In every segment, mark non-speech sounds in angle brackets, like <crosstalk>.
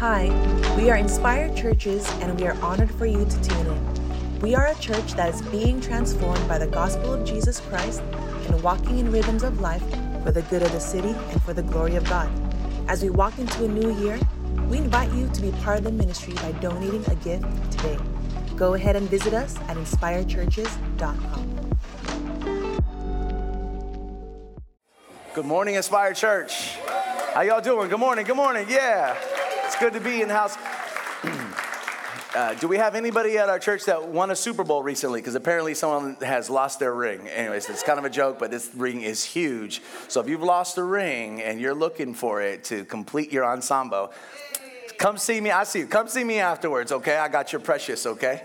Hi, we are Inspired Churches and we are honored for you to tune in. We are a church that is being transformed by the gospel of Jesus Christ and walking in rhythms of life for the good of the city and for the glory of God. As we walk into a new year, we invite you to be part of the ministry by donating a gift today. Go ahead and visit us at inspiredchurches.com. Good morning, Inspired Church. How y'all doing? Good morning. Good morning. Yeah, good to be in the house. <clears throat> Uh, do we have anybody at our church that won a Super Bowl recently? Because apparently someone has lost their ring. Anyways, it's kind of a joke, but this ring is huge. So if you've lost a ring and you're looking for it to complete your ensemble, come see me. I see you. Come see me afterwards, okay? I got your precious, okay?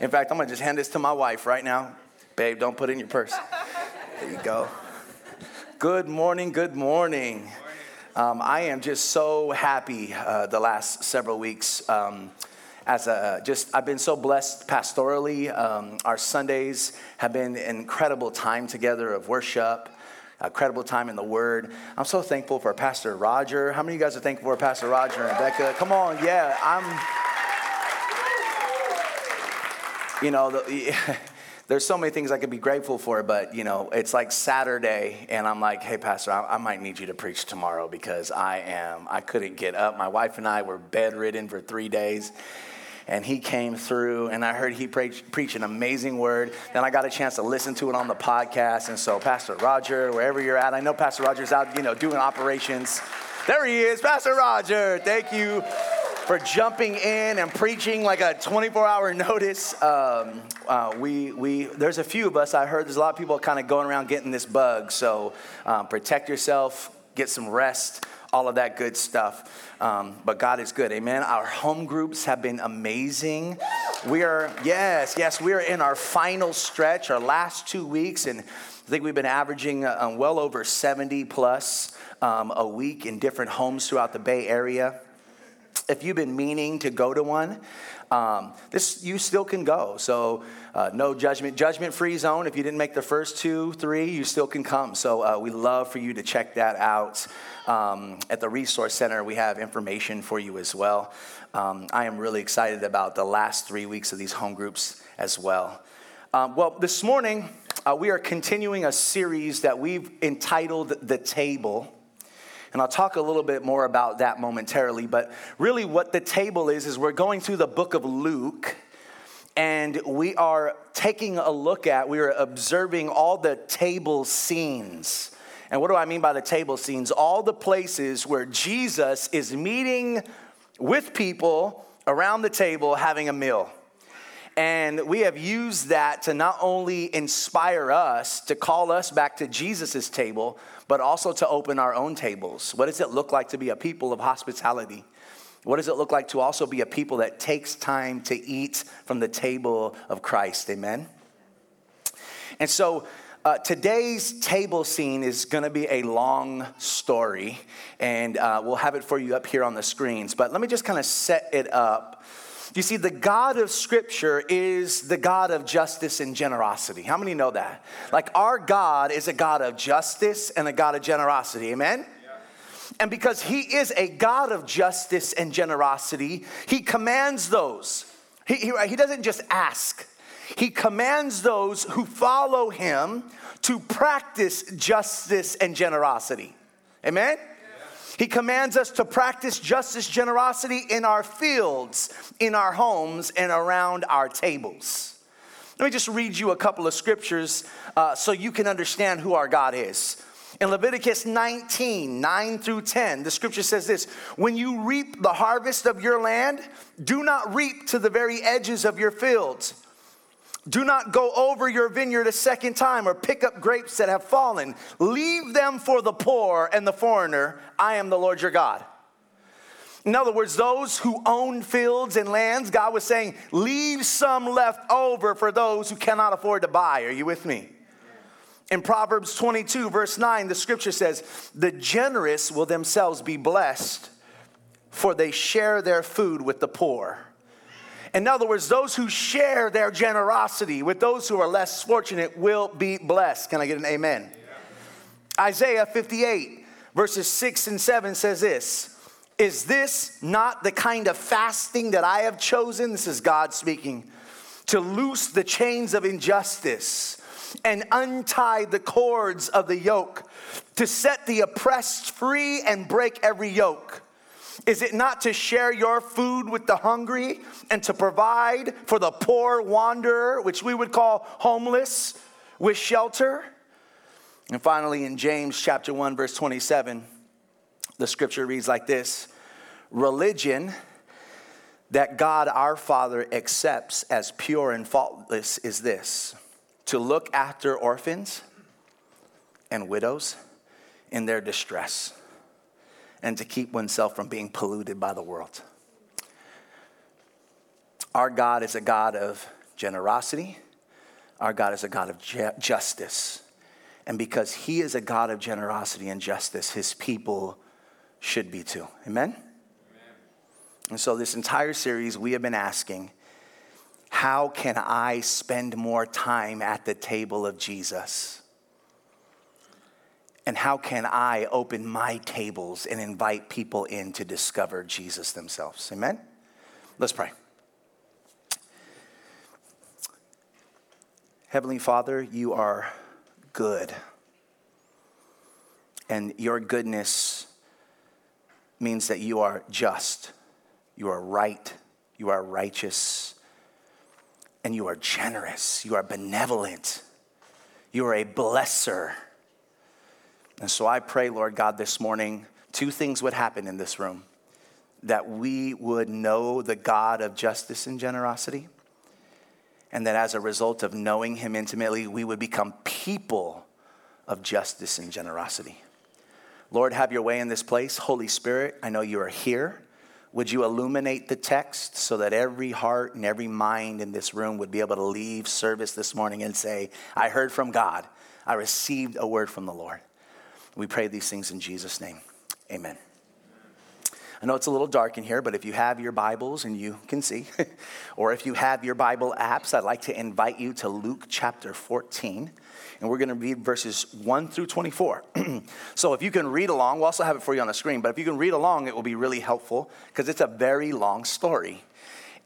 In fact, I'm gonna just hand this to my wife right now. Babe, don't put it in your purse. There you go. Good morning, good morning. Um, I am just so happy uh, the last several weeks. Um, as a, just, I've been so blessed pastorally. Um, our Sundays have been an incredible time together of worship, a credible time in the Word. I'm so thankful for Pastor Roger. How many of you guys are thankful for Pastor Roger and Becca? Come on, yeah, I'm. You know, the, <laughs> there's so many things I could be grateful for, but you know, it's like Saturday, and I'm like, hey, Pastor, I, I, might need you to preach tomorrow because I am, I couldn't get up. My wife and I were bedridden for three days. And he came through, and I heard he preach, preach an amazing word. Then I got a chance to listen to it on the podcast. And so, Pastor Roger, wherever you're at, I know Pastor Roger's out, you know, doing operations. There he is, Pastor Roger. Thank you for jumping in and preaching like a 24 hour <laughs> notice. Um, uh, we, we, there's a few of us, I heard there's a lot of people kind of going around getting this bug. So um, protect yourself, get some rest, all of that good stuff. Um, but God is good, amen. Our home groups have been amazing. We are, yes, yes, we are in our final stretch, our last two weeks, and I think we've been averaging uh, well over 70 plus um, a week in different homes throughout the Bay Area if you've been meaning to go to one, um, this you still can go. So uh, no judgment, judgment free zone. If you didn't make the first two, three, you still can come. So uh, we love for you to check that out. Um, at the resource center, we have information for you as well. Um, I am really excited about the last three weeks of these home groups as well. Um, well, this morning uh, we are continuing a series that we've entitled "The Table." And I'll talk a little bit more about that momentarily. But really, what the table is, is we're going through the book of Luke and we are taking a look at, we are observing all the table scenes. And what do I mean by the table scenes? All the places where Jesus is meeting with people around the table having a meal. And we have used that to not only inspire us to call us back to Jesus' table, but also to open our own tables. What does it look like to be a people of hospitality? What does it look like to also be a people that takes time to eat from the table of Christ? Amen. And so uh, today's table scene is going to be a long story, and uh, we'll have it for you up here on the screens. But let me just kind of set it up you see, the God of Scripture is the God of justice and generosity. How many know that? Like, our God is a God of justice and a God of generosity. Amen? And because He is a God of justice and generosity, He commands those. He, he, he doesn't just ask, He commands those who follow Him to practice justice and generosity. Amen? He commands us to practice justice, generosity in our fields, in our homes, and around our tables. Let me just read you a couple of scriptures uh, so you can understand who our God is. In Leviticus 19, 9 through 10, the scripture says this When you reap the harvest of your land, do not reap to the very edges of your fields do not go over your vineyard a second time or pick up grapes that have fallen. Leave them for the poor and the foreigner. I am the Lord your God. In other words, those who own fields and lands, God was saying, leave some left over for those who cannot afford to buy. Are you with me? In Proverbs 22, verse 9, the scripture says, The generous will themselves be blessed, for they share their food with the poor. In other words, those who share their generosity with those who are less fortunate will be blessed. Can I get an amen? Yeah. Isaiah 58, verses 6 and 7 says this Is this not the kind of fasting that I have chosen? This is God speaking. To loose the chains of injustice and untie the cords of the yoke, to set the oppressed free and break every yoke. Is it not to share your food with the hungry and to provide for the poor wanderer, which we would call homeless, with shelter? And finally, in James chapter 1, verse 27, the scripture reads like this Religion that God our Father accepts as pure and faultless is this to look after orphans and widows in their distress and to keep oneself from being polluted by the world. Our God is a God of generosity. Our God is a God of ju- justice. And because He is a God of generosity and justice, His people should be too. Amen? Amen? And so, this entire series, we have been asking how can I spend more time at the table of Jesus? And how can I open my tables and invite people in to discover Jesus themselves? Amen? Let's pray. Heavenly Father, you are good. And your goodness means that you are just, you are right, you are righteous, and you are generous, you are benevolent, you are a blesser. And so I pray, Lord God, this morning, two things would happen in this room that we would know the God of justice and generosity, and that as a result of knowing Him intimately, we would become people of justice and generosity. Lord, have your way in this place. Holy Spirit, I know you are here. Would you illuminate the text so that every heart and every mind in this room would be able to leave service this morning and say, I heard from God, I received a word from the Lord. We pray these things in Jesus' name. Amen. I know it's a little dark in here, but if you have your Bibles and you can see, <laughs> or if you have your Bible apps, I'd like to invite you to Luke chapter 14. And we're going to read verses 1 through 24. <clears throat> so if you can read along, we'll also have it for you on the screen, but if you can read along, it will be really helpful because it's a very long story.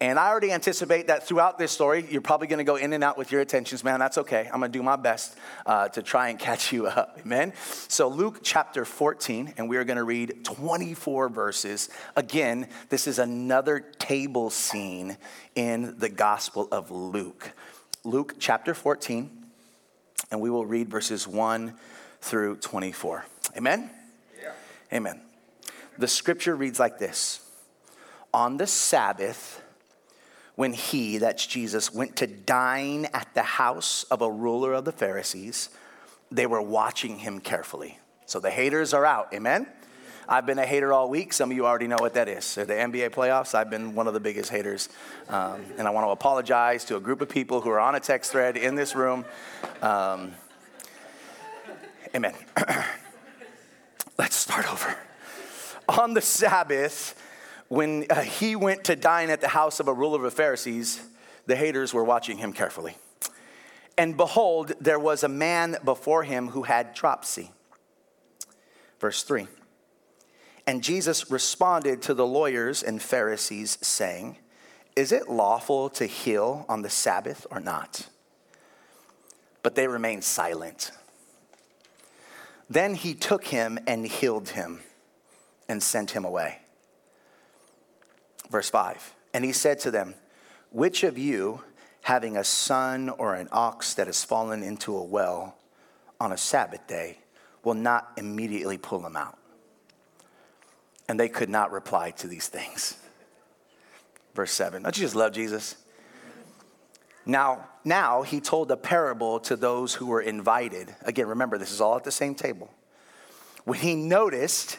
And I already anticipate that throughout this story, you're probably going to go in and out with your attentions, man. That's okay. I'm going to do my best uh, to try and catch you up. Amen. So, Luke chapter 14, and we are going to read 24 verses. Again, this is another table scene in the Gospel of Luke. Luke chapter 14, and we will read verses 1 through 24. Amen. Yeah. Amen. The scripture reads like this On the Sabbath, when he, that's Jesus, went to dine at the house of a ruler of the Pharisees, they were watching him carefully. So the haters are out, amen? I've been a hater all week. Some of you already know what that is. So the NBA playoffs, I've been one of the biggest haters. Um, and I want to apologize to a group of people who are on a text thread in this room. Um, amen. <clears throat> Let's start over. On the Sabbath, when uh, he went to dine at the house of a ruler of the Pharisees, the haters were watching him carefully. And behold, there was a man before him who had dropsy. Verse 3. And Jesus responded to the lawyers and Pharisees, saying, Is it lawful to heal on the Sabbath or not? But they remained silent. Then he took him and healed him and sent him away. Verse 5 And he said to them, Which of you, having a son or an ox that has fallen into a well on a Sabbath day, will not immediately pull him out? And they could not reply to these things. Verse 7. Don't you just love Jesus? Now, now he told a parable to those who were invited. Again, remember, this is all at the same table. When he noticed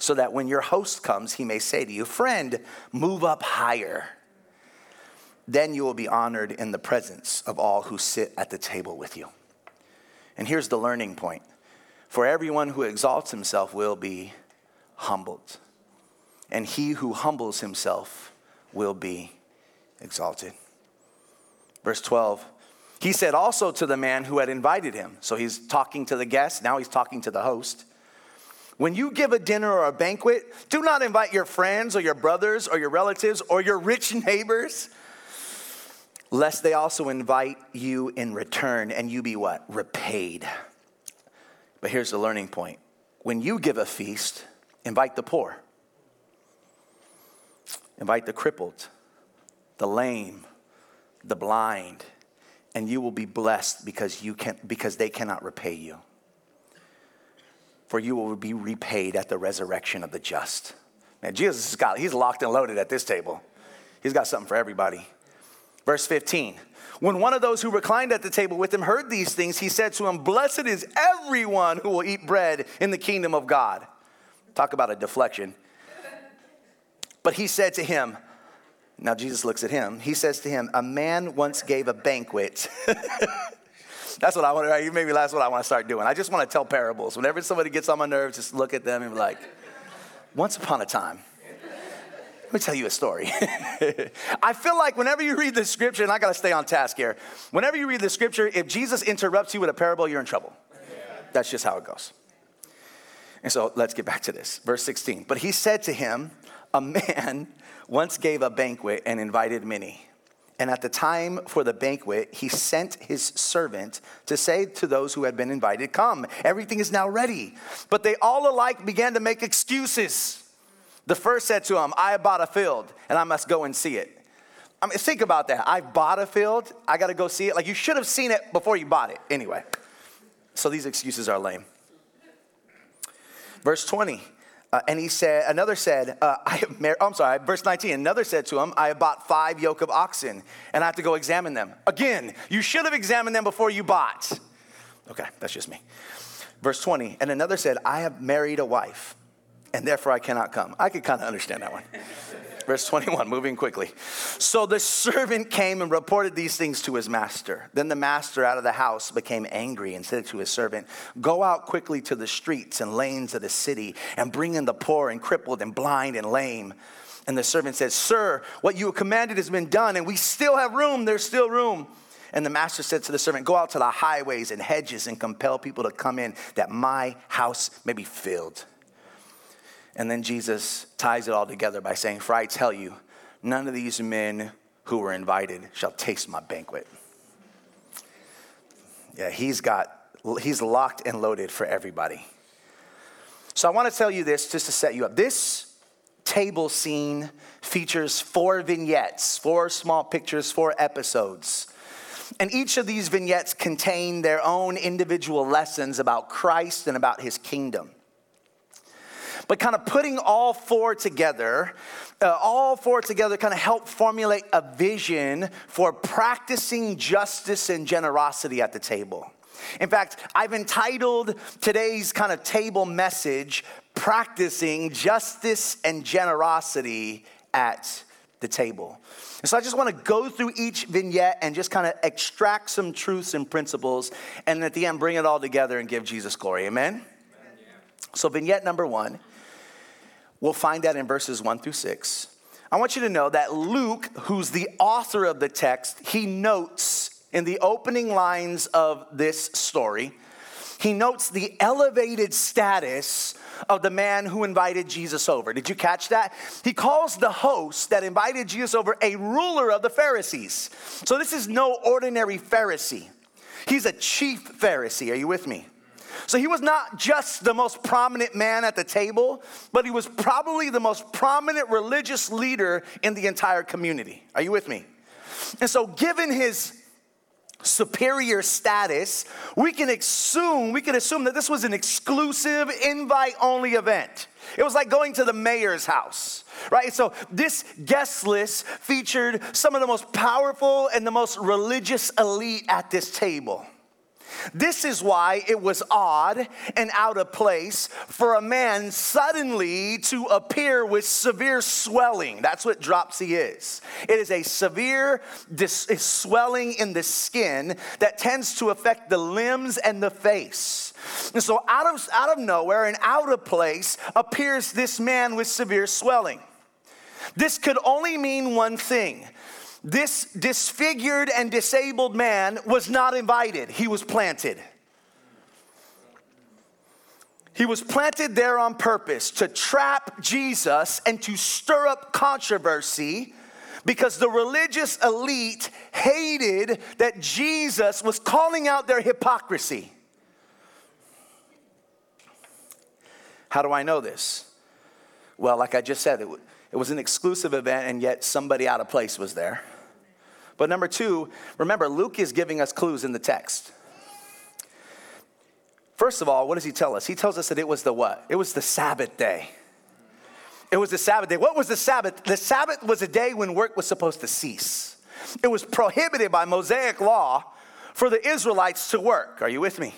so that when your host comes, he may say to you, Friend, move up higher. Then you will be honored in the presence of all who sit at the table with you. And here's the learning point for everyone who exalts himself will be humbled, and he who humbles himself will be exalted. Verse 12. He said also to the man who had invited him, so he's talking to the guest, now he's talking to the host. When you give a dinner or a banquet, do not invite your friends or your brothers or your relatives or your rich <laughs> neighbors, lest they also invite you in return and you be what? Repaid. But here's the learning point when you give a feast, invite the poor, invite the crippled, the lame, the blind, and you will be blessed because, you can, because they cannot repay you for you will be repaid at the resurrection of the just. Man, Jesus has got, he's locked and loaded at this table. He's got something for everybody. Verse 15. When one of those who reclined at the table with him heard these things, he said to him, Blessed is everyone who will eat bread in the kingdom of God. Talk about a deflection. But he said to him, now Jesus looks at him. He says to him, A man once gave a banquet. <laughs> That's what I want to, maybe that's what I want to start doing. I just want to tell parables. Whenever somebody gets on my nerves, just look at them and be like, once upon a time. Let me tell you a story. <laughs> I feel like whenever you read the scripture, and I got to stay on task here, whenever you read the scripture, if Jesus interrupts you with a parable, you're in trouble. That's just how it goes. And so let's get back to this. Verse 16. But he said to him, A man once gave a banquet and invited many. And at the time for the banquet, he sent his servant to say to those who had been invited, Come, everything is now ready. But they all alike began to make excuses. The first said to him, I bought a field and I must go and see it. I mean, think about that. I bought a field, I gotta go see it. Like you should have seen it before you bought it. Anyway, so these excuses are lame. Verse 20. Uh, and he said, another said, uh, I have mar- oh, I'm sorry, verse 19. Another said to him, I have bought five yoke of oxen, and I have to go examine them. Again, you should have examined them before you bought. Okay, that's just me. Verse 20. And another said, I have married a wife, and therefore I cannot come. I could kind of understand that one. Verse 21, moving quickly. So the servant came and reported these things to his master. Then the master out of the house became angry and said to his servant, Go out quickly to the streets and lanes of the city and bring in the poor and crippled and blind and lame. And the servant said, Sir, what you commanded has been done, and we still have room. There's still room. And the master said to the servant, Go out to the highways and hedges and compel people to come in, that my house may be filled. And then Jesus ties it all together by saying, For I tell you, none of these men who were invited shall taste my banquet. Yeah, he's got, he's locked and loaded for everybody. So I want to tell you this just to set you up. This table scene features four vignettes, four small pictures, four episodes. And each of these vignettes contain their own individual lessons about Christ and about his kingdom. But kind of putting all four together, uh, all four together kind of help formulate a vision for practicing justice and generosity at the table. In fact, I've entitled today's kind of table message, Practicing Justice and Generosity at the Table. And so I just want to go through each vignette and just kind of extract some truths and principles, and at the end, bring it all together and give Jesus glory. Amen? Amen. So, vignette number one We'll find that in verses one through six. I want you to know that Luke, who's the author of the text, he notes in the opening lines of this story, he notes the elevated status of the man who invited Jesus over. Did you catch that? He calls the host that invited Jesus over a ruler of the Pharisees. So this is no ordinary Pharisee. He's a chief Pharisee. Are you with me? So he was not just the most prominent man at the table, but he was probably the most prominent religious leader in the entire community. Are you with me? And so, given his superior status, we can assume we can assume that this was an exclusive invite only event. It was like going to the mayor's house, right? So this guest list featured some of the most powerful and the most religious elite at this table. This is why it was odd and out of place for a man suddenly to appear with severe swelling. That's what dropsy is. It is a severe dis- swelling in the skin that tends to affect the limbs and the face. And so, out of, out of nowhere and out of place appears this man with severe swelling. This could only mean one thing this disfigured and disabled man was not invited, he was planted. He was planted there on purpose to trap Jesus and to stir up controversy because the religious elite hated that Jesus was calling out their hypocrisy. How do I know this? Well, like I just said, it, was an exclusive event, and yet somebody out of place was there. But number two, remember, Luke is giving us clues in the text. First of all, what does he tell us? He tells us that it was the what? It was the Sabbath day. It was the Sabbath day. What was the Sabbath? The Sabbath was a day when work was supposed to cease. It was prohibited by Mosaic law for the Israelites to work. Are you with me?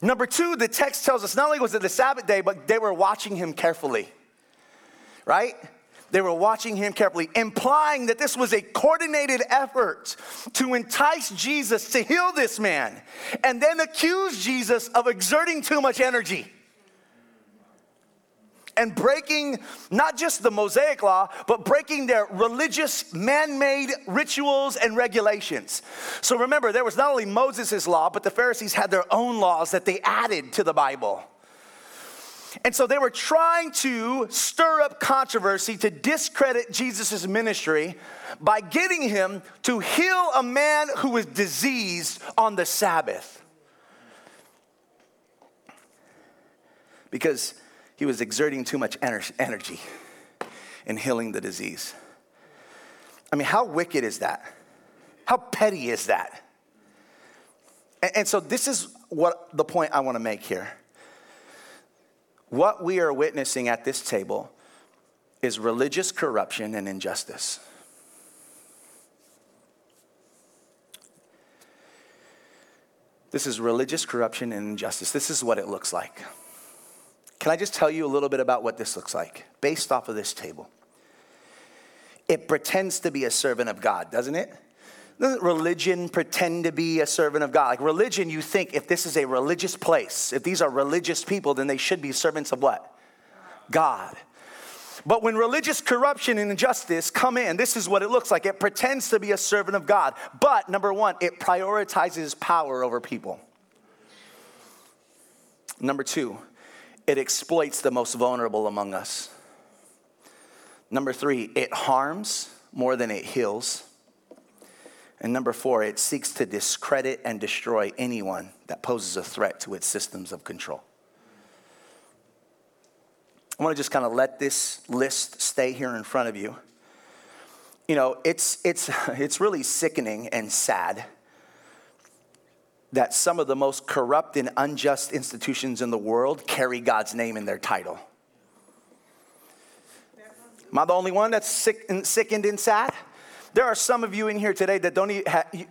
Number two, the text tells us not only was it the Sabbath day, but they were watching him carefully right? They were watching him carefully, implying that this was a coordinated effort to entice Jesus to heal this man and then accuse Jesus of exerting too much energy and breaking not just the Mosaic law, but breaking their religious man made rituals and regulations. So remember, there was not only Moses' law, but the Pharisees had their own laws that they added to the Bible. And so they were trying to stir up controversy to discredit Jesus' ministry by getting him to heal a man who was diseased on the Sabbath. Because he was exerting too much energy in healing the disease. I mean, how wicked is that? How petty is that? And, so, this is what the point I want to make here what we are witnessing at this table is religious corruption and injustice. This is religious corruption and injustice. This is what it looks like. Can I just tell you a little bit about what this looks like based off of this table? It pretends to be a servant of God, doesn't it? Doesn't religion pretend to be a servant of God? Like religion, you think if this is a religious place, if these are religious people, then they should be servants of what? God. But when religious corruption and injustice come in, this is what it looks like. It pretends to be a servant of God. But number one, it prioritizes power over people. Number two, it exploits the most vulnerable among us. Number three, it harms more than it heals. And number four, it seeks to discredit and destroy anyone that poses a threat to its systems of control. I want to just kind of let this list stay here in front of you. You know, it's, it's, <laughs> it's really sickening and sad that some of the most corrupt and unjust institutions in the world carry God's name in their title. Am I the only one that's sick and, sickened and sad? There are some of you in here today that don't even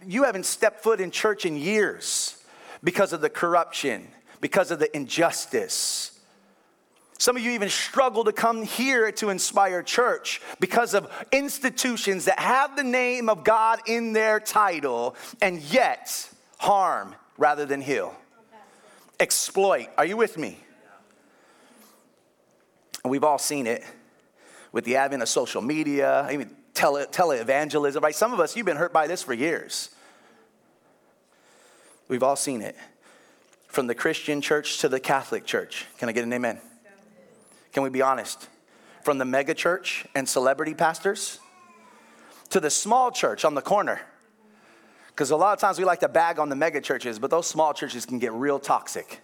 you haven't stepped foot in church in years because of the corruption, because of the injustice. Some of you even struggle to come here to Inspire Church because of institutions that have the name of God in their title and yet harm rather than heal. Exploit. Are you with me? we've all seen it with the advent of social media, even tele, televangelism, right? Some of us, you've been hurt by this for years. We've all seen it. From the Christian church to the Catholic church. Can I get an amen? Can we be honest? From the mega church and celebrity pastors to the small church on the corner. Because a lot of times we like to bag on the mega churches, but those small churches can get real toxic.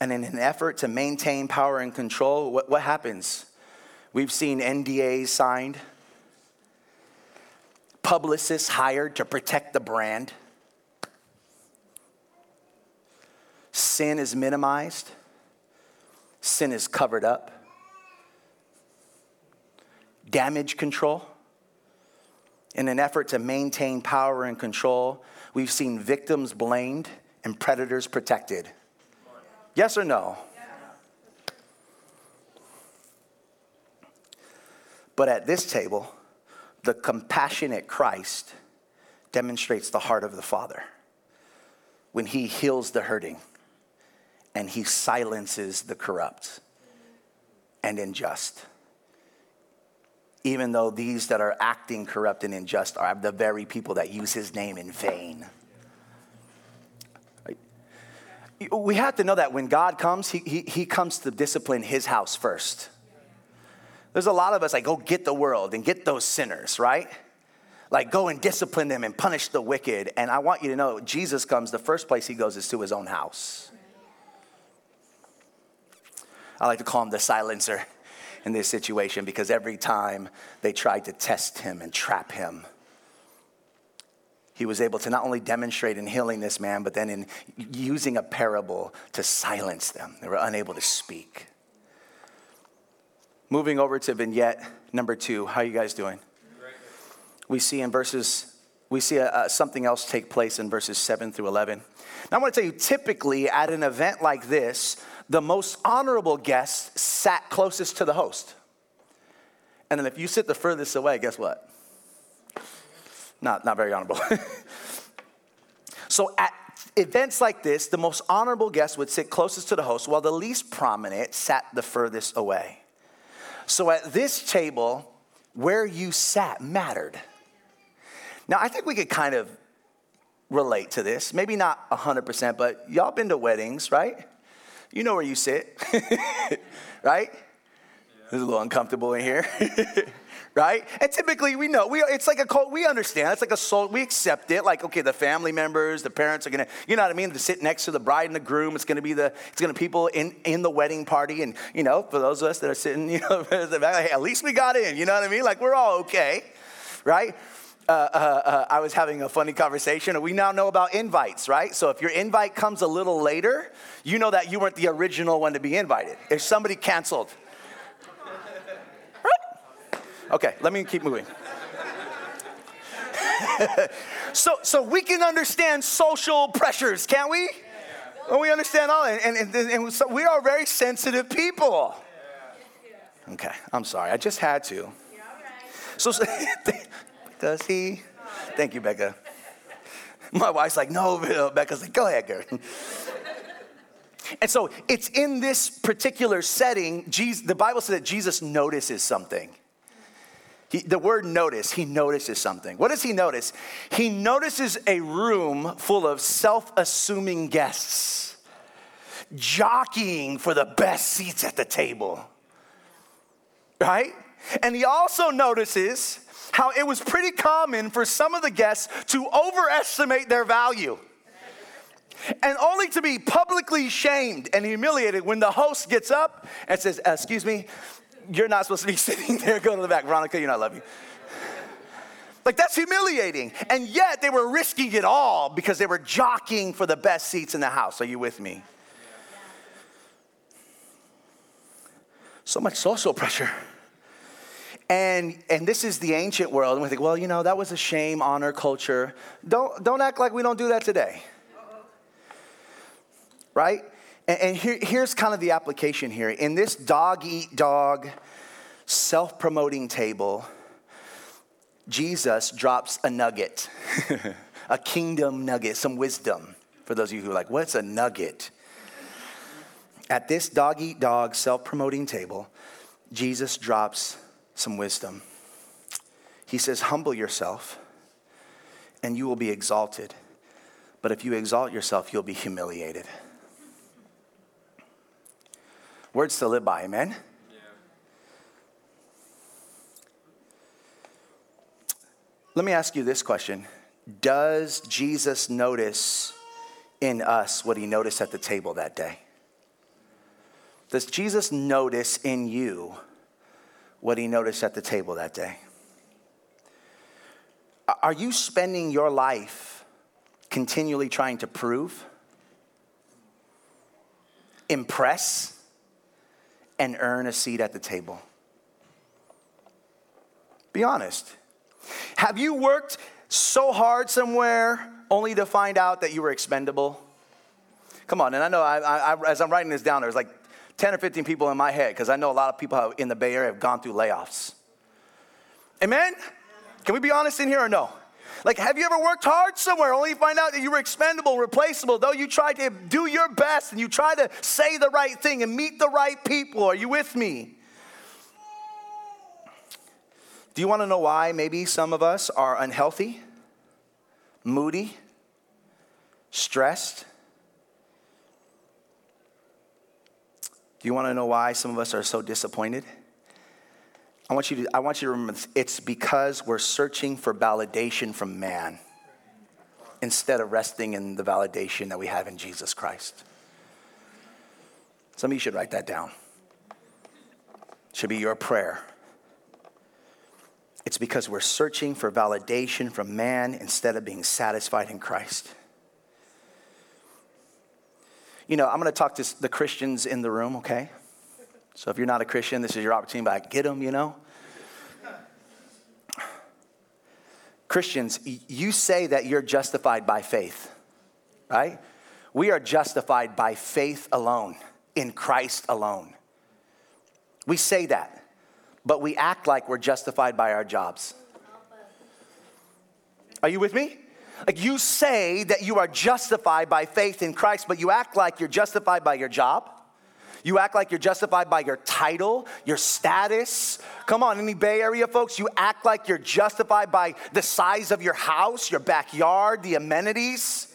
And in an effort to maintain power and control, what, what happens? We've seen NDAs signed, publicists hired to protect the brand. Sin is minimized, sin is covered up. Damage control In an effort to maintain power and control, we've seen victims blamed and predators protected. Yes or no? But at this table, the compassionate Christ demonstrates the heart of the Father when he heals the hurting and he silences the corrupt and unjust. Even though these that are acting corrupt and unjust are the very people that use his name in vain. We have to know that when God comes, he, he, he comes to discipline his house first. There's a lot of us like, go get the world and get those sinners, right? Like, go and discipline them and punish the wicked. And I want you to know, Jesus comes, the first place he goes is to his own house. I like to call him the silencer in this situation because every time they tried to test him and trap him, he was able to not only demonstrate in healing this man, but then in using a parable to silence them. They were unable to speak. Moving over to vignette number two. How you guys doing? We see in verses, we see a, a, something else take place in verses 7 through 11. Now, I want to tell you, typically at an event like this, the most honorable guest sat closest to the host. And then if you sit the furthest away, guess what? Not, not very honorable. <laughs> so at events like this, the most honorable guest would sit closest to the host, while the least prominent sat the furthest away. So at this table, where you sat mattered. Now, I think we could kind of relate to this. Maybe not 100%, but y'all been to weddings, right? You know where you sit, <laughs> right? Yeah. It's a little uncomfortable in here. <laughs> right? And typically we know we it's like a cult, we understand. It's like a soul, we accept it. Like, okay, the family members, the parents are gonna, you know what I mean, to sit next to the bride and the groom. It's gonna be the it's gonna people in, in the wedding party. And you know, for those of us that are sitting, <laughs> you know, hey, at least we got in, you know what I mean? Like we're all okay, right? Uh, uh, uh, I was having a funny conversation. We now know about invites, right? So if your invite comes a little later, you know that you weren't the original one to be invited. If somebody canceled, Okay, let me keep moving. <laughs> so, so we can understand social pressures, can't we? Well, we understand all, and, and, and so we are very sensitive people. Okay, I'm sorry, I just had to. So, <laughs> does he? Thank you, Becca. My wife's like, no, Bill. Becca's like, go ahead, Gary. And so it's in this particular setting, Jesus, the Bible says that Jesus notices something. He, the word notice, he notices something. What does he notice? He notices a room full of self assuming guests jockeying for the best seats at the table. Right? And he also notices how it was pretty common for some of the guests to overestimate their value and only to be publicly shamed and humiliated when the host gets up and says, Excuse me, you're not supposed to be <laughs> sitting there. going to the back. Veronica, you know I love you. Like, that's humiliating. And yet, they were risking it all because they were jockeying for the best seats in the house. Are you with me? So much social pressure. And, and this is the ancient world. And we think, well, you know, that was a shame, honor, culture. Don't, don't act like we don't do that today. Right? And, and here, here's kind of the application here. In this dog eat dog, self promoting table, Jesus drops a nugget, <laughs> a kingdom nugget, some wisdom. For those of you who are like, what's a nugget? At this dog eat dog, self promoting table, Jesus drops some wisdom. He says, Humble yourself, and you will be exalted. But if you exalt yourself, you'll be humiliated. Words to live by, amen? Let me ask you this question Does Jesus notice in us what he noticed at the table that day? Does Jesus notice in you what he noticed at the table that day? Are you spending your life continually trying to prove, impress, and earn a seat at the table? Be honest. Have you worked so hard somewhere only to find out that you were expendable? Come on, and I know I, I, as I'm writing this down, there's like 10 or 15 people in my head because I know a lot of people in the Bay Area have gone through layoffs. Amen? Can we be honest in here or no? Like, have you ever worked hard somewhere only to find out that you were expendable, replaceable, though you tried to do your best and you try to say the right thing and meet the right people? Are you with me? Do you want to know why maybe some of us are unhealthy, moody, stressed? Do you want to know why some of us are so disappointed? I want you to, I want you to remember it's because we're searching for validation from man instead of resting in the validation that we have in Jesus Christ. Some of you should write that down. Should be your prayer. It's because we're searching for validation from man instead of being satisfied in Christ. You know, I'm going to talk to the Christians in the room, okay? So if you're not a Christian, this is your opportunity, but get them, you know? Christians, you say that you're justified by faith, right? We are justified by faith alone, in Christ alone. We say that, but we act like we're justified by our jobs. Are you with me? Like you say that you are justified by faith in Christ, but you act like you're justified by your job you act like you're justified by your title, your status. Come on, any Bay Area folks, you act like you're justified by the size of your house, your backyard, the amenities.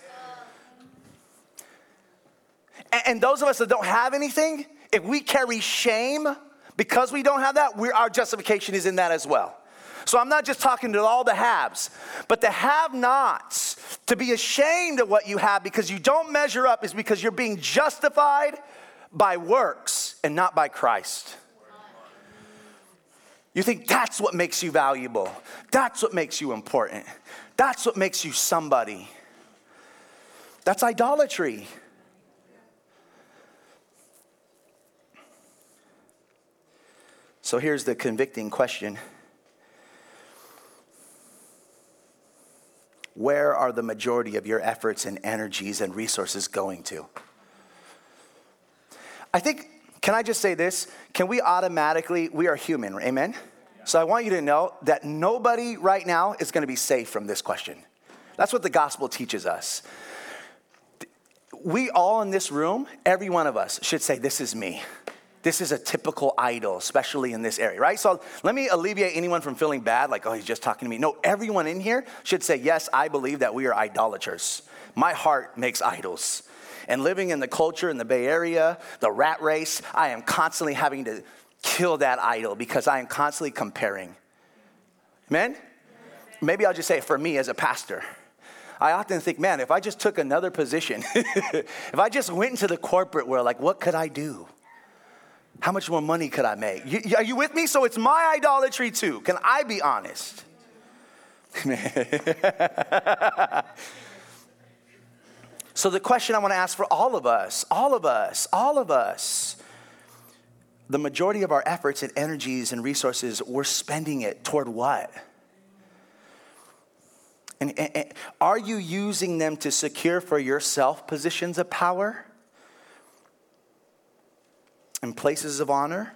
And those of us that don't have anything, if we carry shame because we don't have that, our justification is in that as well. So I'm not just talking to all the haves, but the have nots. To be ashamed of what you have because you don't measure up is because you're being justified by works and not by Christ. You think that's what makes you valuable. That's what makes you important. That's what makes you somebody. That's idolatry. So here's the convicting question Where are the majority of your efforts and energies and resources going to? I think, can I just say this? Can we automatically, we are human, amen? So I want you to know that nobody right now is gonna be safe from this question. That's what the gospel teaches us. We all in this room, every one of us, should say, This is me. This is a typical idol, especially in this area, right? So let me alleviate anyone from feeling bad, like, oh, he's just talking to me. No, everyone in here should say, Yes, I believe that we are idolaters. My heart makes idols. And living in the culture in the Bay Area, the rat race, I am constantly having to kill that idol because I am constantly comparing. Amen? Maybe I'll just say for me as a pastor. I often think, man, if I just took another position, <laughs> if I just went into the corporate world, like, what could I do? How much more money could I make? You, are you with me? So it's my idolatry too. Can I be honest? <laughs> So, the question I want to ask for all of us, all of us, all of us, the majority of our efforts and energies and resources, we're spending it toward what? And, and, and, are you using them to secure for yourself positions of power and places of honor?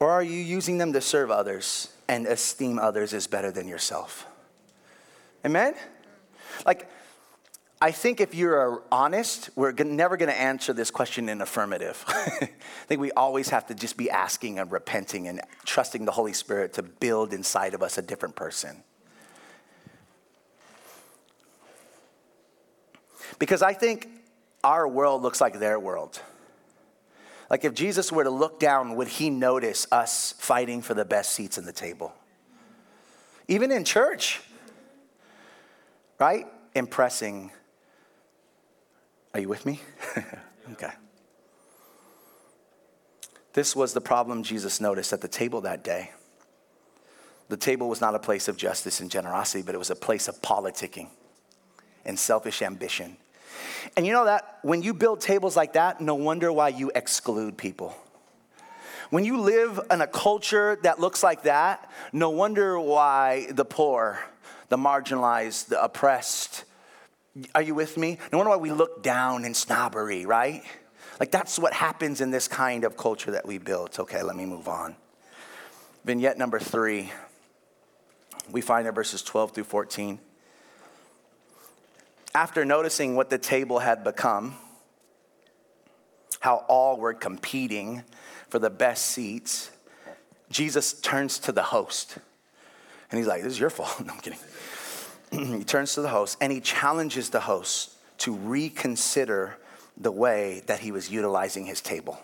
Or are you using them to serve others and esteem others as better than yourself? Amen? Like, I think if you're honest, we're never going to answer this question in affirmative. <laughs> I think we always have to just be asking and repenting and trusting the Holy Spirit to build inside of us a different person. Because I think our world looks like their world. Like if Jesus were to look down, would he notice us fighting for the best seats in the table? Even in church, right? Impressing are you with me? <laughs> okay. This was the problem Jesus noticed at the table that day. The table was not a place of justice and generosity, but it was a place of politicking and selfish ambition. And you know that when you build tables like that, no wonder why you exclude people. When you live in a culture that looks like that, no wonder why the poor, the marginalized, the oppressed, are you with me? No wonder why we look down in snobbery, right? Like that's what happens in this kind of culture that we built. Okay, let me move on. Vignette number three, we find in verses 12 through 14. After noticing what the table had become, how all were competing for the best seats, Jesus turns to the host. And he's like, This is your fault. <laughs> No, I'm kidding. <clears throat> he turns to the host and he challenges the host to reconsider the way that he was utilizing his table.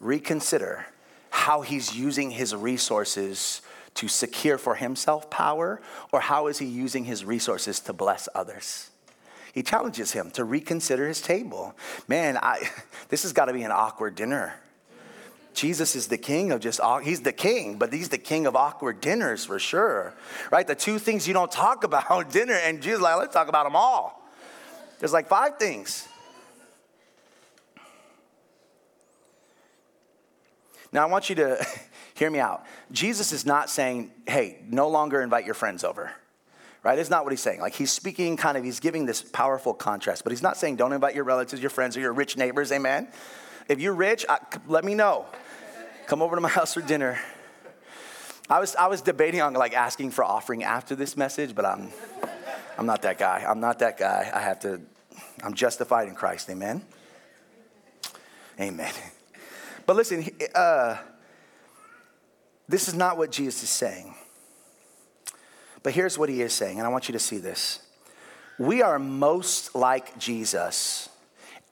Reconsider how he's using his resources to secure for himself power, or how is he using his resources to bless others? He challenges him to reconsider his table. Man, I, <laughs> this has got to be an awkward dinner. Jesus is the king of just, he's the king, but he's the king of awkward dinners for sure, right? The two things you don't talk <laughs> about dinner, and Jesus like, let's talk about them all. There's like five things. Now, I want you to <laughs> hear me out. Jesus is not saying, hey, no longer invite your friends over, right? It's not what he's saying. Like, he's speaking kind of, he's giving this powerful contrast, but he's not saying don't invite your relatives, your friends, or your rich neighbors, amen? If you're rich, I, let me know. Come over to my <laughs> house for dinner. I was, I was debating on like asking for offering after this message, but I'm, I'm not that guy. I'm not that guy. I have to, I'm justified in Christ. Amen. Amen. <laughs> But listen, uh, this is not what Jesus is saying. But here's what he is saying, and I want you to see this. We are most like Jesus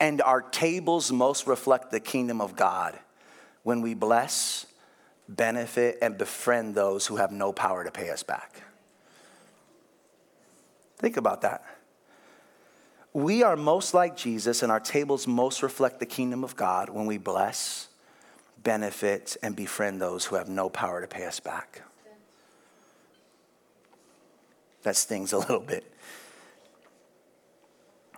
and our tables most reflect the kingdom of God when we bless, benefit, and befriend those who have no power to pay us back. Think about that. We are most like Jesus, and our tables most reflect the kingdom of God when we bless, benefit, and befriend those who have no power to pay us back. That stings a little bit.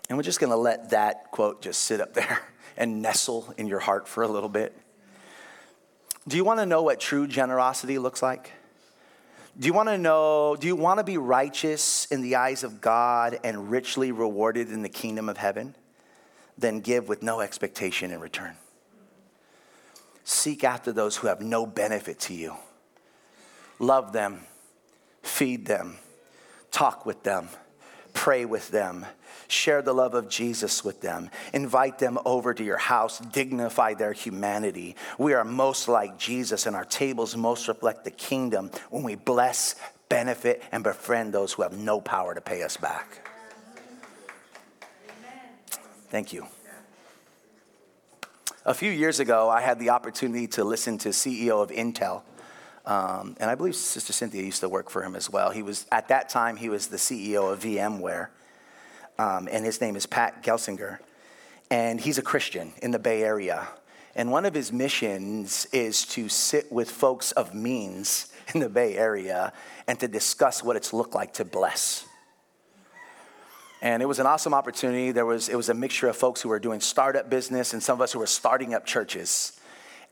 And we're just going to let that quote just sit up there <laughs> and nestle in your heart for a little bit. Do you want to know what true generosity looks like? Do you want to know, do you want to be righteous in the eyes of God and richly rewarded in the kingdom of heaven? Then give with no expectation in return. Seek after those who have no benefit to you. Love them, feed them, talk with them, pray with them, share the love of Jesus with them, invite them over to your house, dignify their humanity. We are most like Jesus, and our tables most reflect the kingdom when we bless, benefit, and befriend those who have no power to pay us back. Thank you. A few years ago, I had the opportunity to listen to CEO of Intel. Um, and I believe Sister Cynthia used to work for him as well. He was at that time he was the CEO of VMware, um, and his name is Pat Gelsinger. And he's a Christian in the Bay Area. And one of his missions is to sit with folks of means <laughs> in the Bay Area and to discuss what it's looked like to bless. And it was an awesome opportunity. There was, it was a mixture of folks who were doing startup business and some of us who were starting up churches.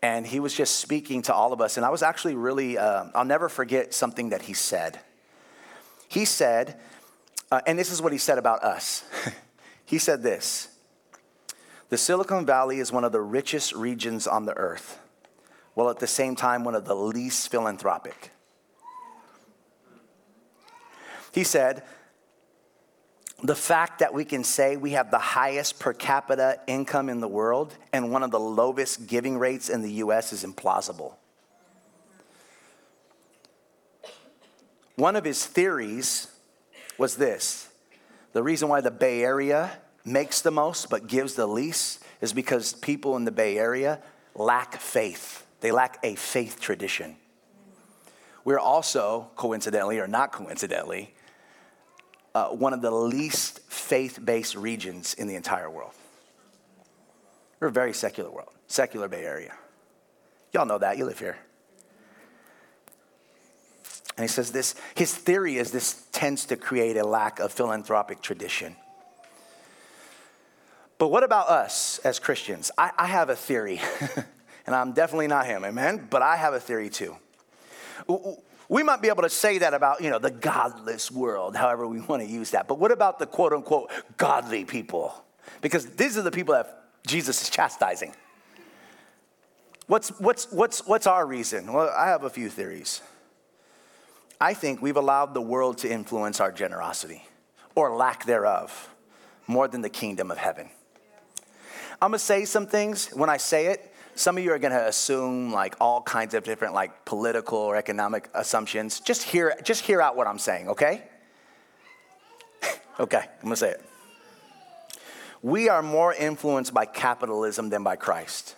And he was just speaking to all of us. And I was actually really, uh, I'll never forget something that he said. He said, uh, and this is what he said about us. <laughs> he said this The Silicon Valley is one of the richest regions on the earth, while at the same time, one of the least philanthropic. He said, the fact that we can say we have the highest per capita income in the world and one of the lowest giving rates in the US is implausible. One of his theories was this the reason why the Bay Area makes the most but gives the least is because people in the Bay Area lack faith. They lack a faith tradition. We're also, coincidentally or not coincidentally, uh, one of the least faith based regions in the entire world. We're a very secular world, secular Bay Area. Y'all know that, you live here. And he says this his theory is this tends to create a lack of philanthropic tradition. But what about us as Christians? I, I have a theory, <laughs> And I'm definitely not him, amen? But I have a theory too. We might be able to say that about, you know, the godless world, however we want to use that. But what about the quote unquote godly people? Because these are the people that Jesus is chastising. What's, what's, what's, what's our reason? Well, I have a few theories. I think we've allowed the world to influence our generosity or lack thereof more than the kingdom of heaven. I'm gonna say some things. When I say it, some of you are gonna assume like all kinds of different like political or economic assumptions. Just hear, just hear out what I'm saying, okay? <laughs> okay, I'm gonna say it. We are more influenced by capitalism than by Christ.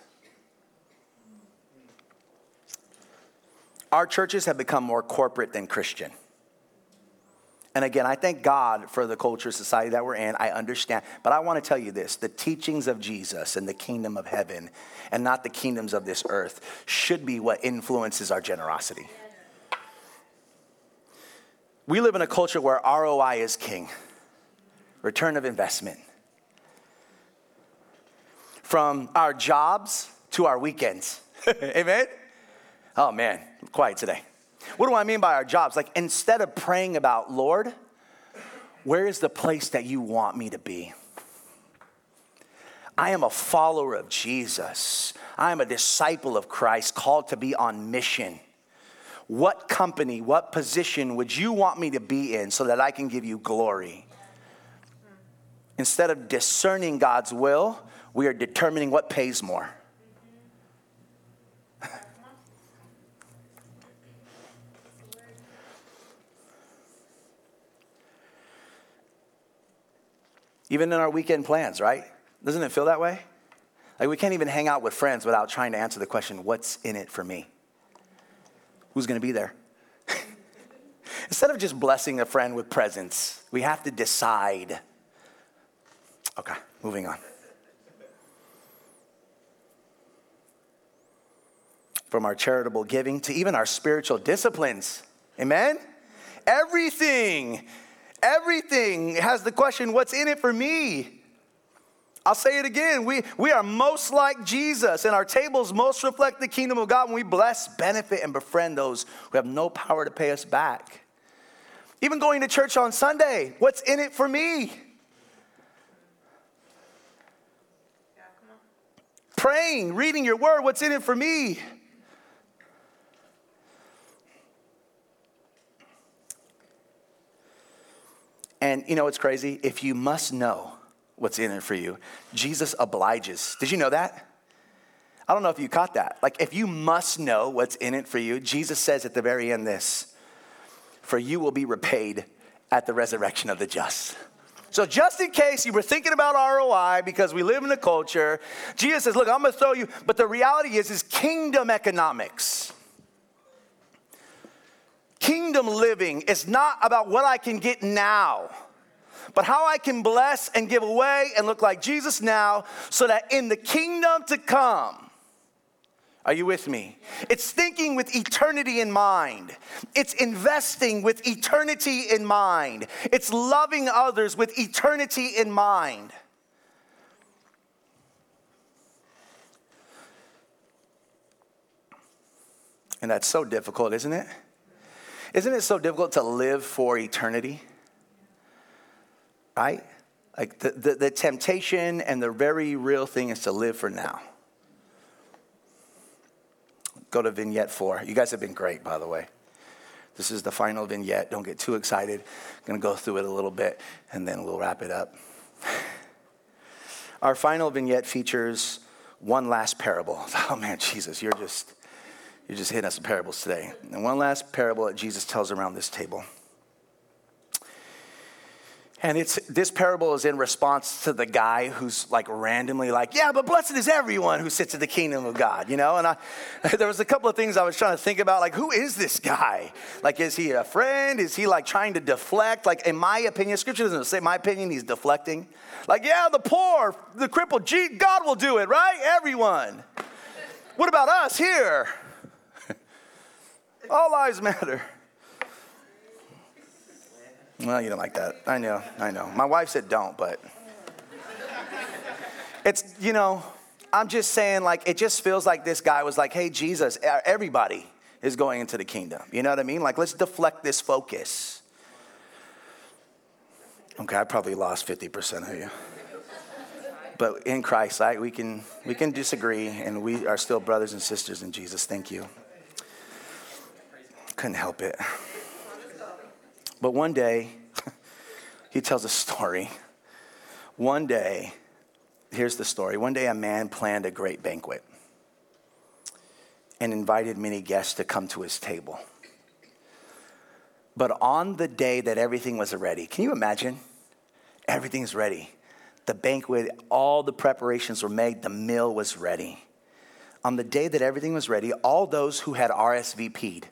Our churches have become more corporate than Christian. And again, I thank God for the culture, society that we're in. I understand. But I want to tell you this the teachings of Jesus and the kingdom of heaven, and not the kingdoms of this earth, should be what influences our generosity. We live in a culture where ROI is king, return of investment. From our jobs to our weekends. <laughs> Amen? Oh man, quiet today. What do I mean by our jobs? Like instead of praying about, Lord, where is the place that you want me to be? I am a follower of Jesus. I am a disciple of Christ called to be on mission. What company, what position would you want me to be in so that I can give you glory? Instead of discerning God's will, we are determining what pays more. Even in our weekend plans, right? Doesn't it feel that way? Like we can't even hang out with friends without trying to answer the question, what's in it for me? Who's gonna be there? <laughs> Instead of just blessing a friend with presents, we have to decide. Okay, moving on. From our charitable giving to even our spiritual disciplines. Amen? Everything Everything has the question, what's in it for me? I'll say it again. We, we are most like Jesus, and our tables most reflect the kingdom of God when we bless, benefit, and befriend those who have no power to pay us back. Even going to church on Sunday, what's in it for me? Praying, reading your word, what's in it for me? And you know what's crazy? If you must know what's in it for you, Jesus obliges. Did you know that? I don't know if you caught that. Like, if you must know what's in it for you, Jesus says at the very end this For you will be repaid at the resurrection of the just. So, just in case you were thinking about ROI because we live in a culture, Jesus says, Look, I'm gonna throw you, but the reality is, is kingdom economics. Kingdom living is not about what I can get now, but how I can bless and give away and look like Jesus now so that in the kingdom to come, are you with me? It's thinking with eternity in mind. It's investing with eternity in mind. It's loving others with eternity in mind. And that's so difficult, isn't it? Isn't it so difficult to live for eternity? Right? Like the, the, the, temptation and the very real thing is to live for now. Go to vignette four. You guys have been great, by the way. This is the final vignette. Don't get too excited. I'm going to go through it a little bit and then we'll wrap it up. <laughs> Our final vignette features one last parable. <laughs> Oh man, Jesus, you're just you're just hitting us with parables today. And one last parable that Jesus tells around this table. And it's this parable is in response to the guy who's like randomly like, yeah, but blessed is everyone who sits in the kingdom of God, you know? And I, <laughs> there was a couple of things I was trying to think about, like, who is this guy? Like, is he a friend? Is he like trying to deflect? Like, in my opinion, scripture doesn't say my opinion, he's deflecting. Like, yeah, the poor, the crippled, God will do it, right? Everyone. What about us here? All lives matter. Well, you don't like that. I know, I know. My wife said don't, but it's, you know, I'm just saying, like, it just feels like this guy was like, hey, Jesus, everybody is going into the kingdom. You know what I mean? Like, let's deflect this focus. Okay, I probably lost 50% of you. But in Christ, I, we, can, we can disagree, and we are still brothers and sisters in Jesus. Thank you. Couldn't help it. But one day, <laughs> he tells a story. One day, here's the story. One day, a man planned a great banquet and invited many guests to come to his table. But on the day that everything was ready, can you imagine? Everything's ready. The banquet, all the preparations were made, the meal was ready. On the day that everything was ready, all those who had RSVP'd,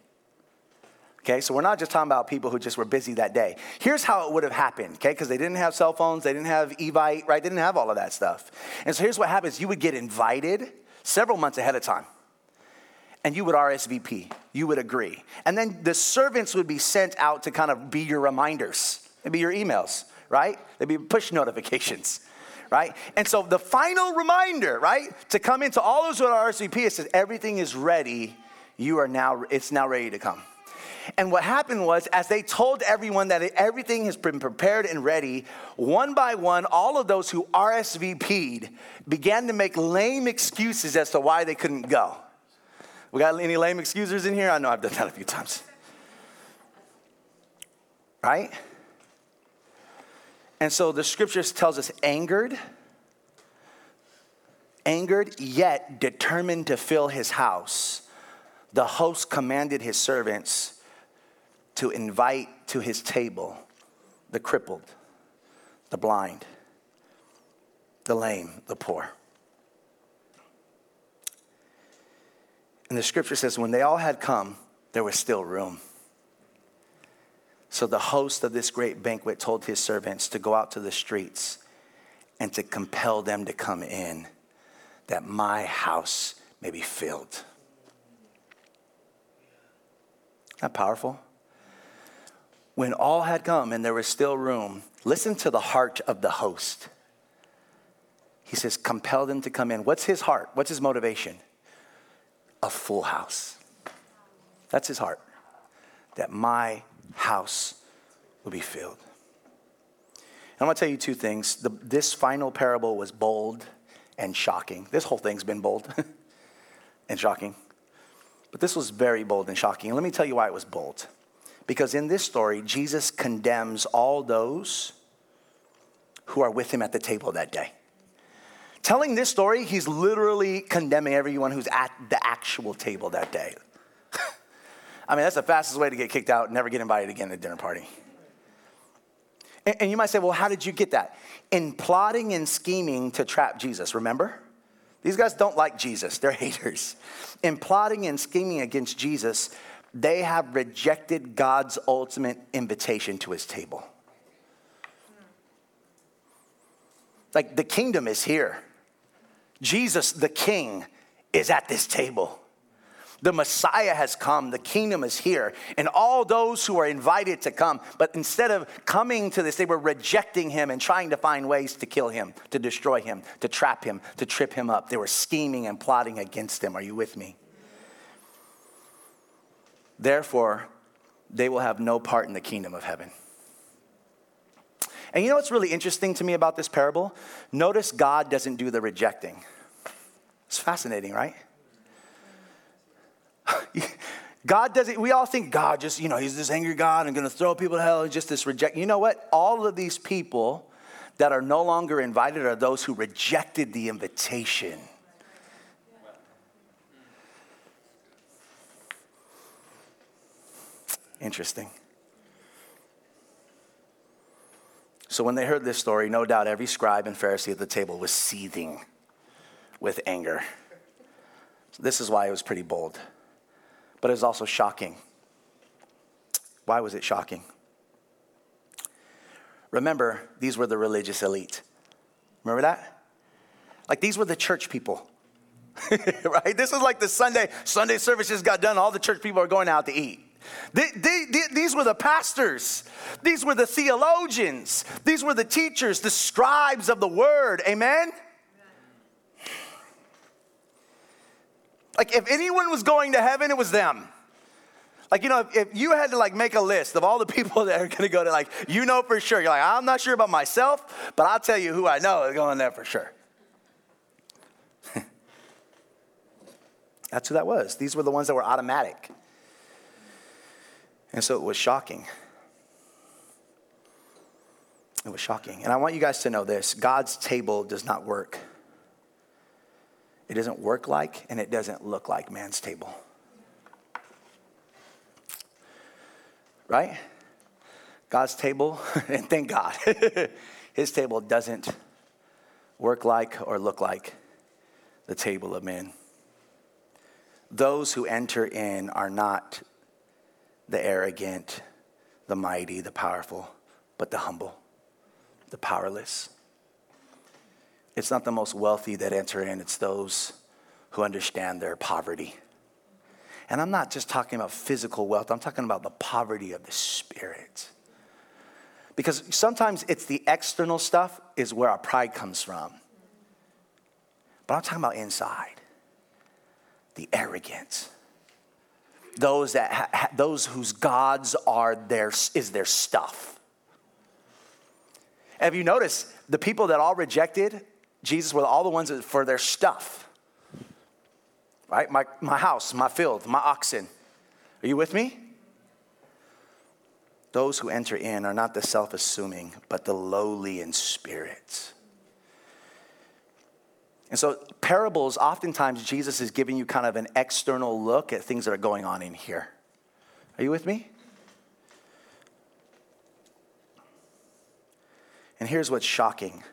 Okay, so we're not just talking about people who just were busy that day. Here's how it would have happened, okay, because they didn't have cell phones, they didn't have Evite, right? They didn't have all of that stuff. And so here's what happens you would get invited several months ahead of time, and you would RSVP, you would agree. And then the servants would be sent out to kind of be your reminders, they'd be your emails, right? They'd be push notifications. <laughs> Right? And so the final reminder, right, to come into all those who are RSVP, it says everything is ready. You are now, it's now ready to come. And what happened was, as they told everyone that everything has been prepared and ready, one by one, all of those who RSVP'd began to make lame excuses as to why they couldn't go. We got any lame excusers in here? I know I've done that a few times. Right? And so the scriptures tells us angered, angered yet determined to fill his house. The host commanded his servants to invite to his table the crippled, the blind, the lame, the poor. And the scripture says, when they all had come, there was still room. So the host of this great banquet told his servants to go out to the streets and to compel them to come in, that my house may be filled. Isn't that powerful? When all had come and there was still room, listen to the heart of the host. He says, compel them to come in. What's his heart? What's his motivation? A full house. That's his heart. That my house will be filled. And I want to tell you two things. The, this final parable was bold and shocking. This whole thing's been bold <laughs> and shocking. But this was very bold and shocking. And let me tell you why it was bold. Because in this story, Jesus condemns all those who are with him at the table that day. Telling this story, he's literally condemning everyone who's at the actual table that day. <laughs> I mean, that's the fastest way to get kicked out, and never get invited again to dinner party. And you might say, well, how did you get that? In plotting and scheming to trap Jesus, remember? These guys don't like Jesus, they're <laughs> haters. In plotting and scheming against Jesus, they have rejected God's ultimate invitation to his table. Like the kingdom is here. Jesus, the king, is at this table. The Messiah has come, the kingdom is here, and all those who are invited to come, but instead of coming to this, they were rejecting him and trying to find ways to kill him, to destroy him, to trap him, to trip him up. They were scheming and plotting against him. Are you with me? Therefore, they will have no part in the kingdom of heaven. And you know what's really interesting to me about this parable? Notice God doesn't do the rejecting. It's fascinating, right? <laughs> God doesn't, we all think God just, you know, he's this angry God and gonna throw people to hell, just this reject. You know what? All of these people that are no longer invited are those who rejected the invitation. Interesting. So when they heard this story, no doubt every scribe and Pharisee at the table was seething with anger. This is why it was pretty bold. But it was also shocking. Why was it shocking? Remember, these were the religious elite. Remember that? Like these were the church people. <laughs> right? This was like the Sunday Sunday services got done, all the church people are going out to eat. They, they, they, these were the pastors. These were the theologians. These were the teachers, the scribes of the word. Amen? Like if anyone was going to heaven, it was them. Like, you know, if, if, you had to like make a list of all the <laughs> people that are gonna go to, like, you know for sure, you're like, I'm not sure about myself, but I'll tell you who I know is going there for sure. <laughs> That's who that was. These were the ones that were automatic. And so it was shocking. It was shocking. And I want you guys to know this God's table does not work. It doesn't work like, and it doesn't look like man's table. Right? God's table, <laughs> and thank God, <laughs> his table doesn't work like or look like the table of men. Those who enter in are not the arrogant, the mighty, the powerful, but the humble the powerless. It's not the most wealthy that enter in, it's those who understand their poverty. And I'm not just talking about physical wealth, I'm talking about the poverty of the spirit. Because sometimes it's the external stuff is where our pride comes from. But I'm talking about inside. The arrogance. Those that ha- those whose gods are their is their stuff. Have you noticed the people that all rejected Jesus were all the ones for their stuff? Right? My, my house, my field, my oxen. Are you with me? Those who enter in are not the self assuming, but the lowly in spirit. And so, parables, oftentimes, Jesus is giving you kind of an external look at things that are going on in here. Are you with me? And here's what's shocking.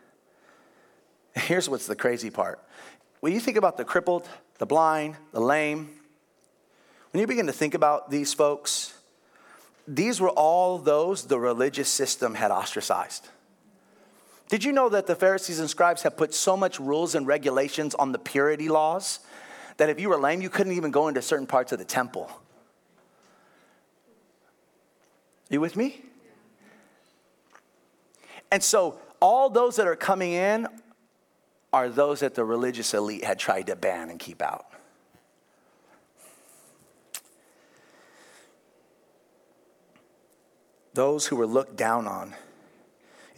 <laughs> Here's what's the crazy part. When you think about the crippled, the blind, the lame, when you begin to think about these folks, these were all those the religious system had ostracized. Did you know that the Pharisees and scribes have put so much rules and regulations on the purity laws that if you were lame, you couldn't even go into certain parts of the temple? You with me? And so all those that are coming in are those that the religious elite had tried to ban and keep out. Those who were looked down on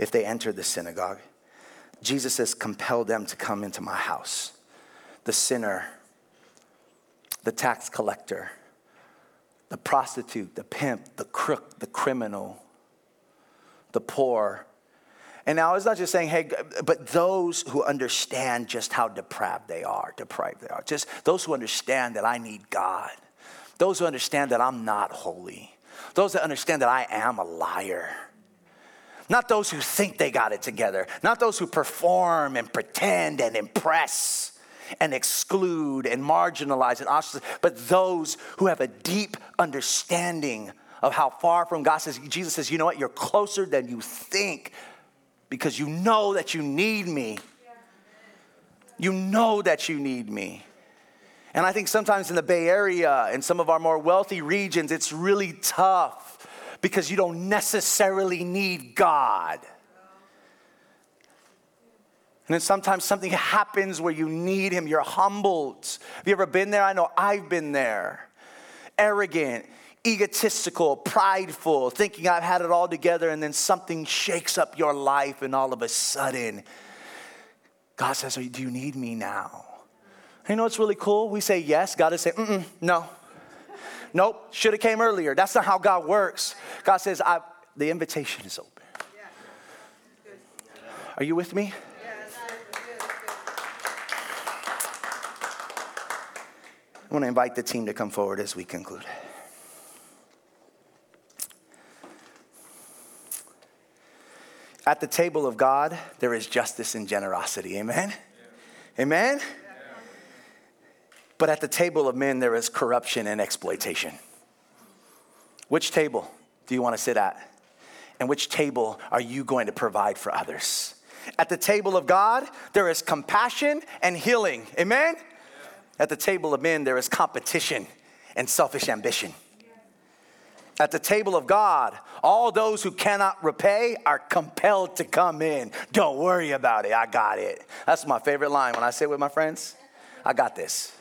if they entered the synagogue. Jesus says, compel them to come into my house. The sinner, the tax collector, the prostitute, the pimp, the crook, the criminal, the poor, and now it's not just saying, hey, but those who understand just how depraved they are, depraved they are, just those who understand that I need God, those who understand that I'm not holy, those that understand that I am a liar. Not those who think they got it together, not those who perform and pretend and impress and exclude and marginalize and ostracize, but those who have a deep understanding of how far from God says, Jesus says, you know what, you're closer than you think because you know that you need me. You know that you need me. And I think sometimes in the Bay Area and some of our more wealthy regions, it's really tough because you don't necessarily need God. And then sometimes something happens where you need Him, you're humbled. Have you ever been there? I know I've been there. Arrogant, egotistical, prideful, thinking I've had it all together, and then something shakes up your life, and all of a sudden, God says, Do you need me now? You know what's really cool? We say yes. God is saying, Mm-mm, no. Nope, should have came earlier. That's not how God works. God says, I, the invitation is open. Are you with me? I want to invite the team to come forward as we conclude. At the table of God, there is justice and generosity. Amen? Amen? But at the table of men, there is corruption and exploitation. Which table do you want to sit at? And which table are you going to provide for others? At the table of God, there is compassion and healing. Amen? Yeah. At the table of men, there is competition and selfish ambition. At the table of God, all those who cannot repay are compelled to come in. Don't worry about it. I got it. That's my favorite line when I say with my friends. I got this.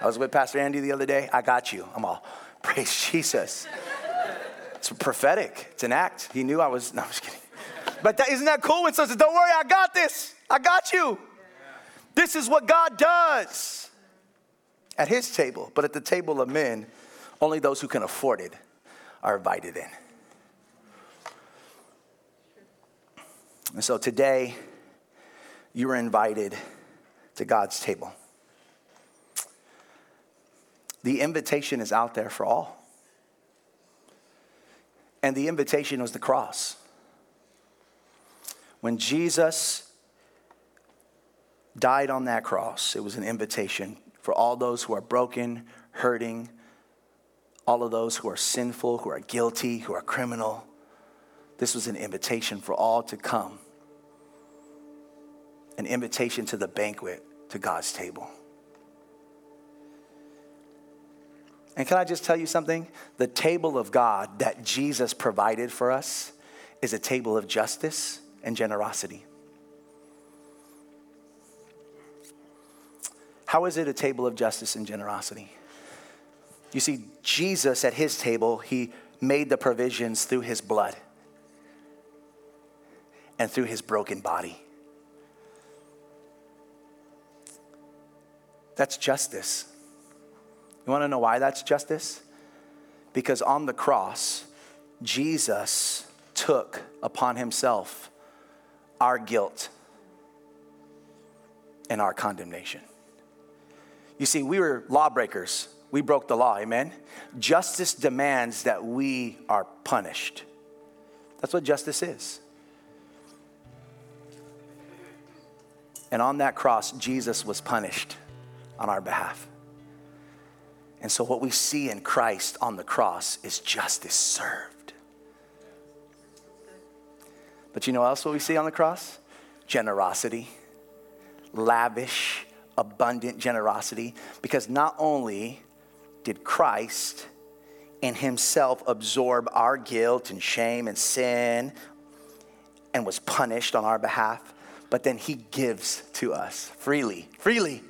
I was with Pastor Andy the other day. I got you. I'm all, <laughs> praise Jesus. It's prophetic. It's an act. He knew I was, no, I'm just kidding. But that, isn't that cool when someone says, don't worry, I got this. I got you. This is what God does at his table. But at the table of men, only those who can afford it are invited in. And so today, you are invited to God's table. The invitation is out there for all. And the invitation was the cross. When Jesus died on that cross, it was an invitation for all those who are broken, hurting, all of those who are sinful, who are guilty, who are criminal. This was an invitation for all to come, an invitation to the banquet, to God's table. And can I just tell you something? The table of God that Jesus provided for us is a table of justice and generosity. How is it a table of justice and generosity? You see, Jesus at his table, he made the provisions through his blood and through his broken body. That's justice. You want to know why that's justice? Because on the cross, Jesus took upon himself our guilt and our condemnation. You see, we were lawbreakers. We broke the law, amen? Justice demands that we are punished. That's what justice is. And on that cross, Jesus was punished on our behalf. And so, what we see in Christ on the cross is justice served. But you know else what we see on the cross? Generosity, lavish, abundant generosity. Because not only did Christ in himself absorb our guilt and shame and sin and was punished on our behalf, but then he gives to us freely, freely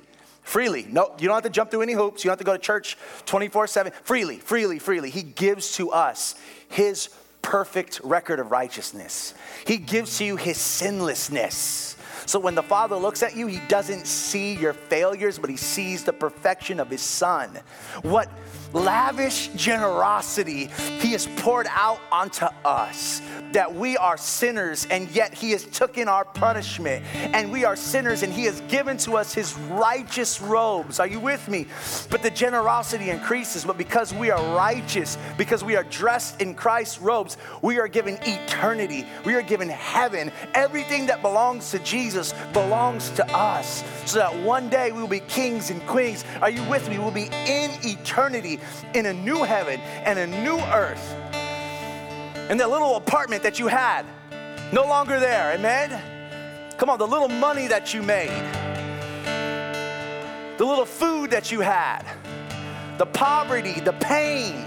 freely. No, you don't have to jump through any hoops. You don't have to go to church 24 7. Freely, freely, freely. He gives to us his perfect record of righteousness, he gives to you his sinlessness. So when the Father looks at you, he doesn't see your failures, but he sees the perfection of his Son. What lavish generosity he has poured out onto us that we are sinners and yet he has taken our punishment and we are sinners and he has given to us his righteous robes. Are you with me? But the generosity increases but because we are righteous because we are dressed in christ's robes we are given eternity. We are given heaven. Everything that belongs to jesus belongs to us so that one day we will be kings and queens. Are you with me? We'll be in eternity in a new heaven and a new earth and that little apartment that you had, no longer there. Amen? Come on, the little money that you made, the little food that you had, the poverty, the pain.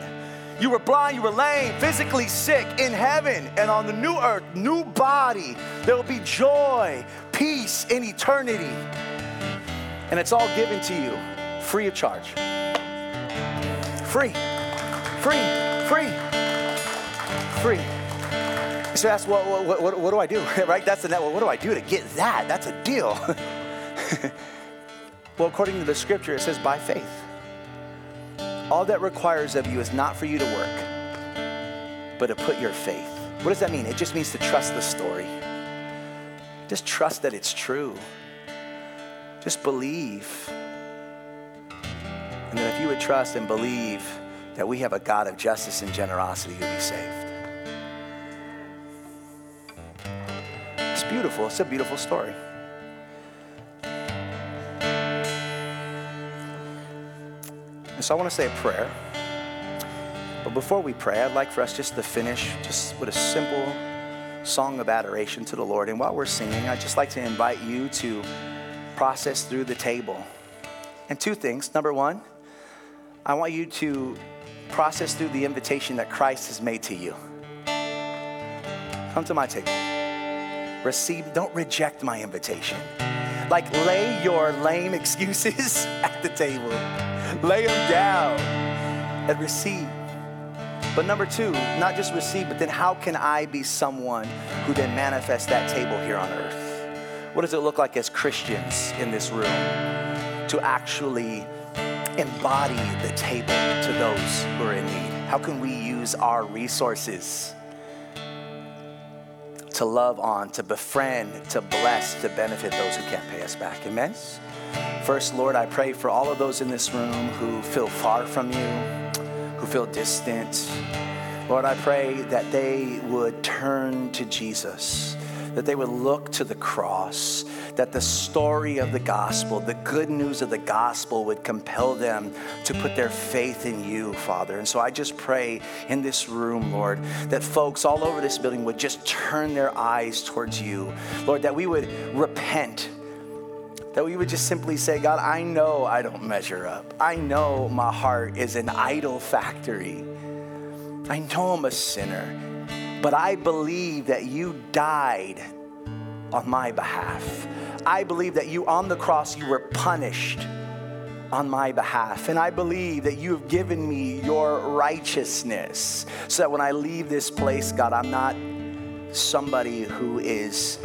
You were blind, you were lame, physically sick in heaven and on the new earth, new body. There will be joy, peace in eternity. And it's all given to you free of charge. Free, free, free free. So ask, what, what, what, what do I do? <laughs> right? That's the net. What do I do to get that? That's a deal. <laughs> well, according to the scripture, it says by faith. All that requires of you is not for you to work, but to put your faith. What does that mean? It just means to trust the story. Just trust that it's true. Just believe. And that if you would trust and believe that we have a God of justice and generosity, you'll be saved. It's beautiful. It's a beautiful story. And so I want to say a prayer. But before we pray, I'd like for us just to finish just with a simple song of adoration to the Lord. And while we're singing, I'd just like to invite you to process through the table. And two things. Number one, I want you to process through the invitation that Christ has made to you. Come to my table receive, don't reject my invitation. Like, lay your lame excuses <laughs> at the table, lay them down and receive. But number two, not just receive, but then how can I be someone who then manifests that table here on earth? What does it look like as Christians in this room to actually embody the table to those who are in need? How can we use our resources to love on, to befriend, to bless, to benefit those who can't pay us back? Amen? First, Lord, I pray for all of those in this room who feel far from you, who feel distant. Lord, I pray that they would turn to Jesus that they would look to the cross, that the story of the gospel, the good news of the gospel would compel them to put their faith in you, Father. And so I just pray in this room, Lord, that folks all over this building would just turn their eyes towards you. Lord, that we would repent that we would just simply say, God, I know I don't measure up. I know my heart is an idol factory. I know I'm a sinner. But I believe that you died on my behalf. I believe that you on the cross, you were punished on my behalf. And I believe that you have given me your righteousness so that when I leave this place, God, I'm not somebody who is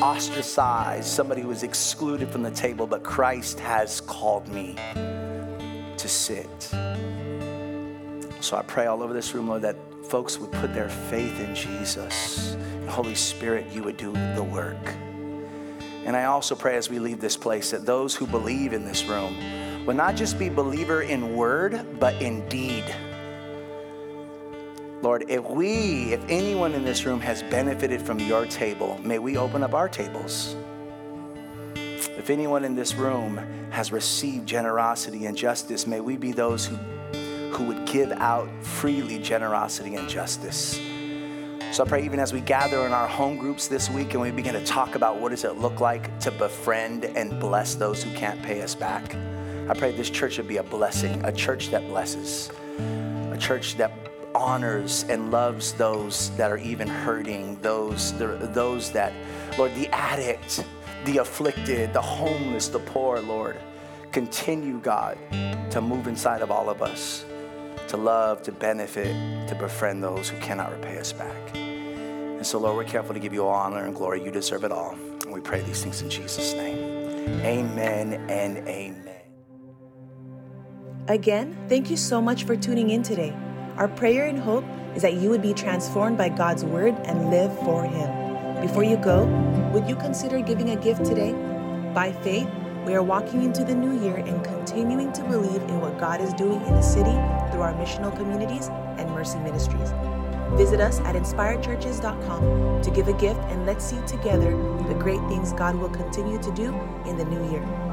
ostracized, somebody who is excluded from the table, but Christ has called me to sit. So I pray all over this room, Lord, that folks would put their faith in Jesus. Holy Spirit, you would do the work. And I also pray as we leave this place that those who believe in this room will not just be believer in word, but in deed. Lord, if we, if anyone in this room has benefited from your table, may we open up our tables. If anyone in this room has received generosity and justice, may we be those who who would give out freely generosity and justice. So I pray even as we gather in our home groups this week and we begin to talk about what does it look like to befriend and bless those who can't pay us back. I pray this church would be a blessing, a church that blesses, a church that honors and loves those that are even hurting, those, those that, Lord, the addict, the afflicted, the homeless, the poor, Lord. Continue, God, to move inside of all of us to love, to benefit, to befriend those who cannot repay us back. And so, Lord, we're careful to give you all honor and glory. You deserve it all. And we pray these things in Jesus' name. Amen and amen. Again, thank you so much for tuning in today. Our prayer and hope is that you would be transformed by God's word and live for Him. Before you go, would you consider giving a gift today? By faith, we are walking into the new year and continuing to believe in what God is doing in the city through our missional communities and mercy ministries. Visit us at inspiredchurches.com to give a gift and let's see together the great things God will continue to do in the new year.